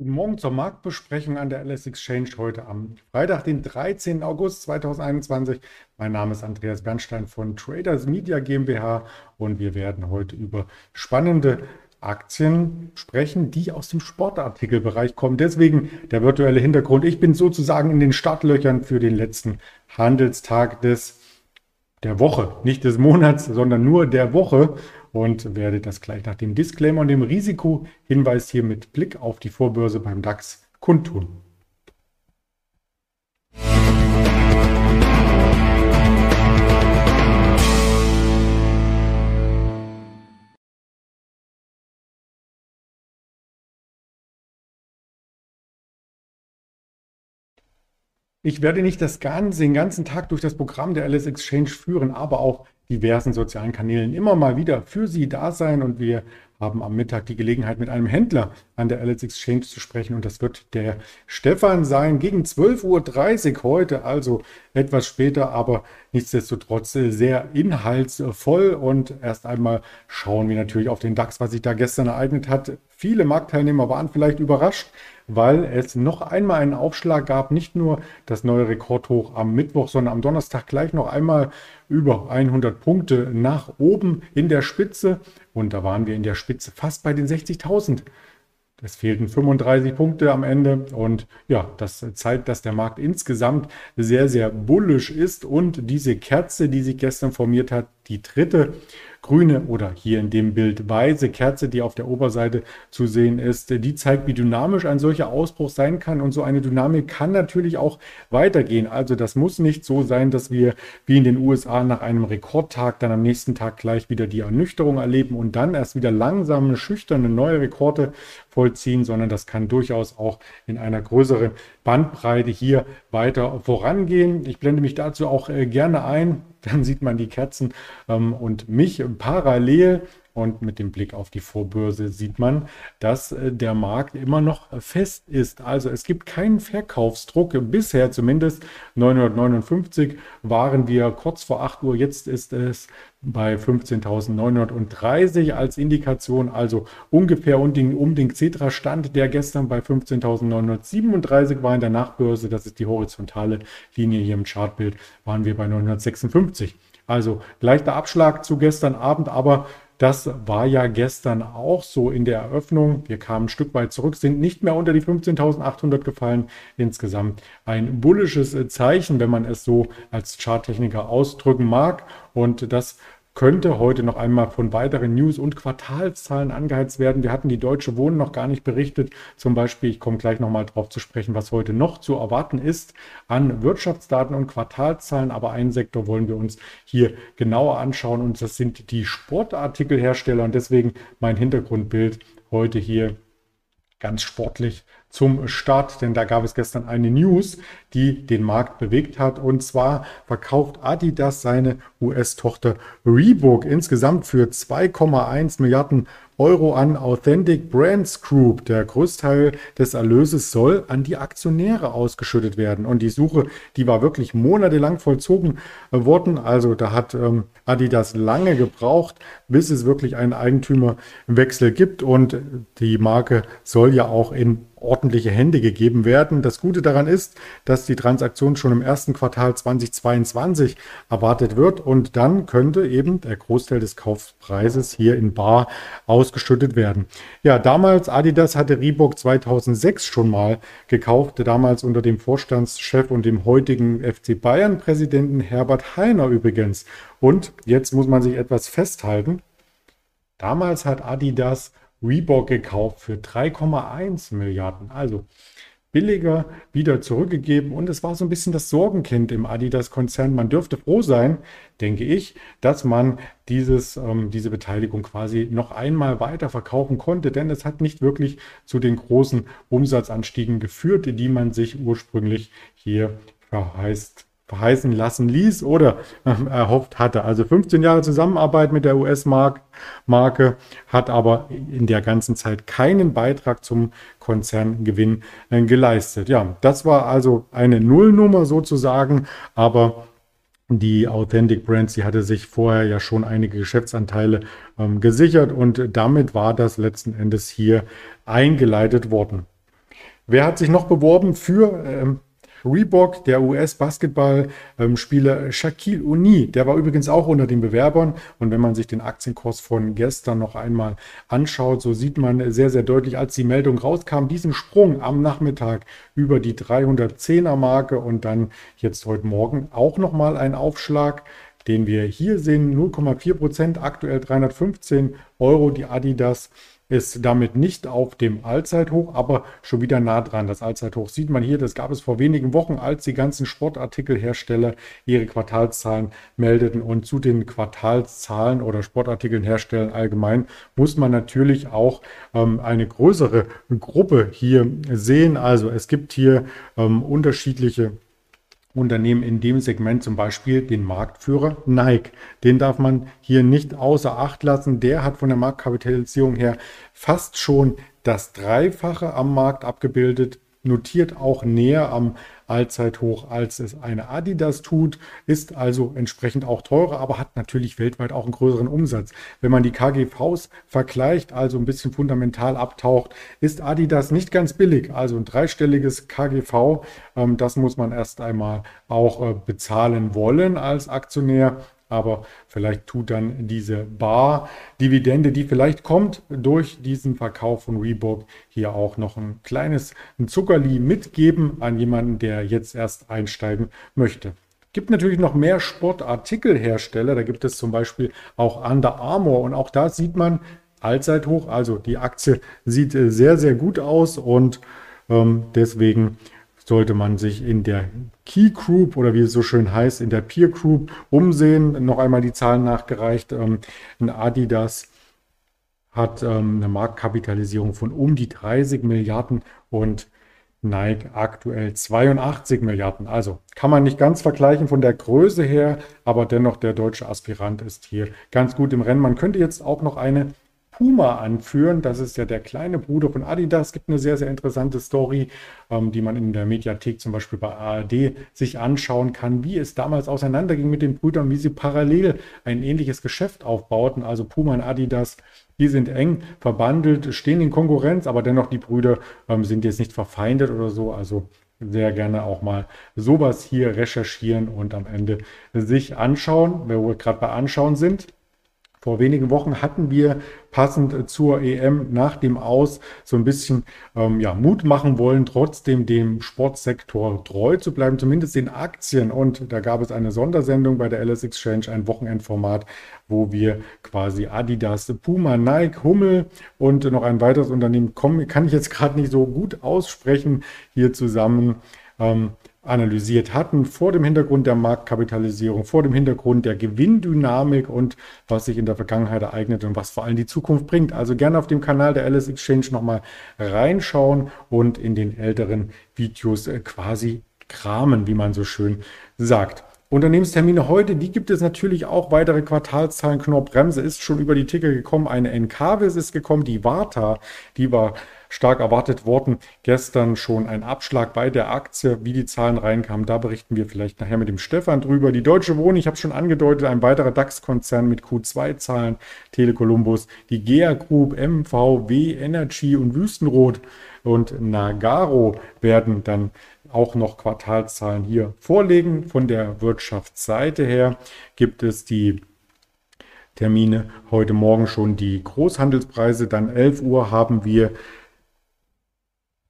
Guten Morgen zur Marktbesprechung an der LS Exchange heute am Freitag, den 13. August 2021. Mein Name ist Andreas Bernstein von Traders Media GmbH und wir werden heute über spannende Aktien sprechen, die aus dem Sportartikelbereich kommen. Deswegen der virtuelle Hintergrund. Ich bin sozusagen in den Startlöchern für den letzten Handelstag des der Woche, nicht des Monats, sondern nur der Woche und werde das gleich nach dem Disclaimer und dem Risikohinweis hier mit Blick auf die Vorbörse beim DAX kundtun. Ich werde nicht das ganze, den ganzen Tag durch das Programm der LS Exchange führen, aber auch diversen sozialen Kanälen immer mal wieder für Sie da sein. Und wir haben am Mittag die Gelegenheit, mit einem Händler an der LS Exchange zu sprechen. Und das wird der Stefan sein. Gegen 12.30 Uhr heute, also etwas später, aber nichtsdestotrotz sehr inhaltsvoll. Und erst einmal schauen wir natürlich auf den DAX, was sich da gestern ereignet hat. Viele Marktteilnehmer waren vielleicht überrascht, weil es noch einmal einen Aufschlag gab, nicht nur das neue Rekordhoch am Mittwoch, sondern am Donnerstag gleich noch einmal über 100 Punkte nach oben in der Spitze. Und da waren wir in der Spitze fast bei den 60.000. Es fehlten 35 Punkte am Ende und ja, das zeigt, dass der Markt insgesamt sehr, sehr bullisch ist und diese Kerze, die sich gestern formiert hat, die dritte grüne oder hier in dem Bild weiße Kerze, die auf der Oberseite zu sehen ist, die zeigt, wie dynamisch ein solcher Ausbruch sein kann. Und so eine Dynamik kann natürlich auch weitergehen. Also das muss nicht so sein, dass wir wie in den USA nach einem Rekordtag dann am nächsten Tag gleich wieder die Ernüchterung erleben und dann erst wieder langsame, schüchterne neue Rekorde vollziehen, sondern das kann durchaus auch in einer größeren Bandbreite hier weiter vorangehen. Ich blende mich dazu auch äh, gerne ein. Dann sieht man die Kerzen ähm, und mich parallel. Und mit dem Blick auf die Vorbörse sieht man, dass äh, der Markt immer noch fest ist. Also es gibt keinen Verkaufsdruck. Bisher zumindest 959 waren wir kurz vor 8 Uhr. Jetzt ist es bei 15.930 als Indikation, also ungefähr um den, um den Xetra-Stand, der gestern bei 15.937 war in der Nachbörse. Das ist die horizontale Linie hier im Chartbild, waren wir bei 956. Also leichter Abschlag zu gestern Abend, aber das war ja gestern auch so in der Eröffnung. Wir kamen ein Stück weit zurück, sind nicht mehr unter die 15.800 gefallen. Insgesamt ein bullisches Zeichen, wenn man es so als Charttechniker ausdrücken mag. Und das könnte heute noch einmal von weiteren News- und Quartalszahlen angeheizt werden. Wir hatten die Deutsche Wohnen noch gar nicht berichtet. Zum Beispiel, ich komme gleich nochmal drauf zu sprechen, was heute noch zu erwarten ist an Wirtschaftsdaten und Quartalszahlen. Aber einen Sektor wollen wir uns hier genauer anschauen und das sind die Sportartikelhersteller. Und deswegen mein Hintergrundbild heute hier ganz sportlich zum Start, denn da gab es gestern eine News, die den Markt bewegt hat. Und zwar verkauft Adidas seine US-Tochter Reebok insgesamt für 2,1 Milliarden Euro an Authentic Brands Group. Der Großteil des Erlöses soll an die Aktionäre ausgeschüttet werden. Und die Suche, die war wirklich monatelang vollzogen worden. Also da hat ähm, Adidas lange gebraucht, bis es wirklich einen Eigentümerwechsel gibt. Und die Marke soll ja auch in ordentliche Hände gegeben werden. Das Gute daran ist, dass die Transaktion schon im ersten Quartal 2022 erwartet wird und dann könnte eben der Großteil des Kaufpreises hier in Bar ausgeschüttet werden. Ja, damals Adidas hatte Reebok 2006 schon mal gekauft, damals unter dem Vorstandschef und dem heutigen FC Bayern Präsidenten Herbert Heiner übrigens. Und jetzt muss man sich etwas festhalten. Damals hat Adidas Reebok gekauft für 3,1 Milliarden. Also billiger wieder zurückgegeben und es war so ein bisschen das Sorgenkind im Adidas-Konzern. Man dürfte froh sein, denke ich, dass man dieses, ähm, diese Beteiligung quasi noch einmal weiter verkaufen konnte, denn es hat nicht wirklich zu den großen Umsatzanstiegen geführt, die man sich ursprünglich hier verheißt verheißen lassen ließ oder äh, erhofft hatte. Also 15 Jahre Zusammenarbeit mit der US-Marke hat aber in der ganzen Zeit keinen Beitrag zum Konzerngewinn äh, geleistet. Ja, das war also eine Nullnummer sozusagen, aber die Authentic Brands, die hatte sich vorher ja schon einige Geschäftsanteile ähm, gesichert und damit war das letzten Endes hier eingeleitet worden. Wer hat sich noch beworben für ähm, Reebok, der US-Basketballspieler Shaquille O'Neal, der war übrigens auch unter den Bewerbern. Und wenn man sich den Aktienkurs von gestern noch einmal anschaut, so sieht man sehr, sehr deutlich, als die Meldung rauskam, diesen Sprung am Nachmittag über die 310er Marke und dann jetzt heute Morgen auch nochmal ein Aufschlag den wir hier sehen, 0,4 Prozent, aktuell 315 Euro die Adidas ist damit nicht auf dem Allzeithoch, aber schon wieder nah dran. Das Allzeithoch sieht man hier, das gab es vor wenigen Wochen, als die ganzen Sportartikelhersteller ihre Quartalszahlen meldeten. Und zu den Quartalszahlen oder Sportartikeln herstellen allgemein muss man natürlich auch ähm, eine größere Gruppe hier sehen. Also es gibt hier ähm, unterschiedliche Unternehmen in dem Segment, zum Beispiel den Marktführer Nike. Den darf man hier nicht außer Acht lassen. Der hat von der Marktkapitalisierung her fast schon das Dreifache am Markt abgebildet notiert auch näher am Allzeithoch, als es eine Adidas tut, ist also entsprechend auch teurer, aber hat natürlich weltweit auch einen größeren Umsatz. Wenn man die KGVs vergleicht, also ein bisschen fundamental abtaucht, ist Adidas nicht ganz billig. Also ein dreistelliges KGV, ähm, das muss man erst einmal auch äh, bezahlen wollen als Aktionär aber vielleicht tut dann diese Bar-Dividende, die vielleicht kommt durch diesen Verkauf von Reebok, hier auch noch ein kleines ein Zuckerli mitgeben an jemanden, der jetzt erst einsteigen möchte. Gibt natürlich noch mehr Sportartikelhersteller. Da gibt es zum Beispiel auch Under Armour und auch da sieht man Allzeithoch. Also die Aktie sieht äh, sehr, sehr gut aus und ähm, deswegen sollte man sich in der Key Group oder wie es so schön heißt, in der Peer Group umsehen. Noch einmal die Zahlen nachgereicht. Ähm, ein Adidas hat ähm, eine Marktkapitalisierung von um die 30 Milliarden und Nike aktuell 82 Milliarden. Also kann man nicht ganz vergleichen von der Größe her, aber dennoch der deutsche Aspirant ist hier ganz gut im Rennen. Man könnte jetzt auch noch eine Puma anführen. Das ist ja der kleine Bruder von Adidas. Es gibt eine sehr, sehr interessante Story, ähm, die man in der Mediathek zum Beispiel bei ARD sich anschauen kann, wie es damals auseinanderging mit den Brüdern, wie sie parallel ein ähnliches Geschäft aufbauten. Also Puma und Adidas, die sind eng verbandelt, stehen in Konkurrenz, aber dennoch die Brüder ähm, sind jetzt nicht verfeindet oder so. Also sehr gerne auch mal sowas hier recherchieren und am Ende sich anschauen, wenn wir gerade bei Anschauen sind. Vor wenigen Wochen hatten wir passend zur EM nach dem Aus so ein bisschen ähm, ja, Mut machen wollen, trotzdem dem Sportsektor treu zu bleiben, zumindest den Aktien. Und da gab es eine Sondersendung bei der LS Exchange, ein Wochenendformat, wo wir quasi Adidas, Puma, Nike, Hummel und noch ein weiteres Unternehmen, kann ich jetzt gerade nicht so gut aussprechen, hier zusammen ähm, analysiert hatten, vor dem Hintergrund der Marktkapitalisierung, vor dem Hintergrund der Gewinndynamik und was sich in der Vergangenheit ereignet und was vor allem die Zukunft bringt. Also gerne auf dem Kanal der Alice Exchange nochmal reinschauen und in den älteren Videos äh, quasi kramen, wie man so schön sagt. Unternehmenstermine heute, die gibt es natürlich auch weitere Quartalszahlen. Knorr-Bremse ist schon über die Ticker gekommen, eine NKWs ist gekommen, die Warta, die war stark erwartet worden. Gestern schon ein Abschlag bei der Aktie, wie die Zahlen reinkamen. Da berichten wir vielleicht nachher mit dem Stefan drüber. Die Deutsche Wohnen, ich habe schon angedeutet, ein weiterer DAX-Konzern mit Q2-Zahlen, Telekolumbus, die GEA Group, MVW Energy und Wüstenrot und Nagaro werden dann auch noch Quartalzahlen hier vorlegen. Von der Wirtschaftsseite her gibt es die Termine heute Morgen schon die Großhandelspreise. Dann 11 Uhr haben wir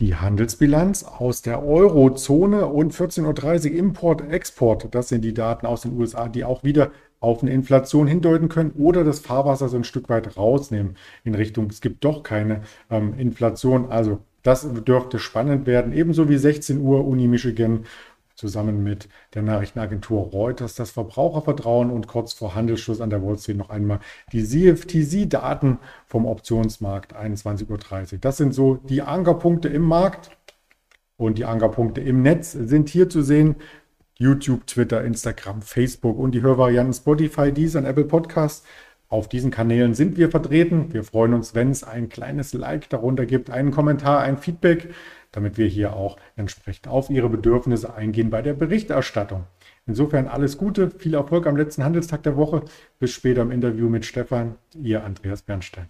die Handelsbilanz aus der Eurozone und 14.30 Uhr Import, Export. Das sind die Daten aus den USA, die auch wieder auf eine Inflation hindeuten können oder das Fahrwasser so ein Stück weit rausnehmen in Richtung, es gibt doch keine ähm, Inflation. Also das dürfte spannend werden. Ebenso wie 16 Uhr Uni Michigan zusammen mit der Nachrichtenagentur Reuters das Verbrauchervertrauen und kurz vor Handelsschluss an der Wall Street noch einmal die CFTC-Daten vom Optionsmarkt 21.30 Uhr. Das sind so die Ankerpunkte im Markt und die Ankerpunkte im Netz sind hier zu sehen. YouTube, Twitter, Instagram, Facebook und die Hörvarianten Spotify, Deezer und Apple Podcasts. Auf diesen Kanälen sind wir vertreten. Wir freuen uns, wenn es ein kleines Like darunter gibt, einen Kommentar, ein Feedback damit wir hier auch entsprechend auf Ihre Bedürfnisse eingehen bei der Berichterstattung. Insofern alles Gute, viel Erfolg am letzten Handelstag der Woche. Bis später im Interview mit Stefan, Ihr Andreas Bernstein.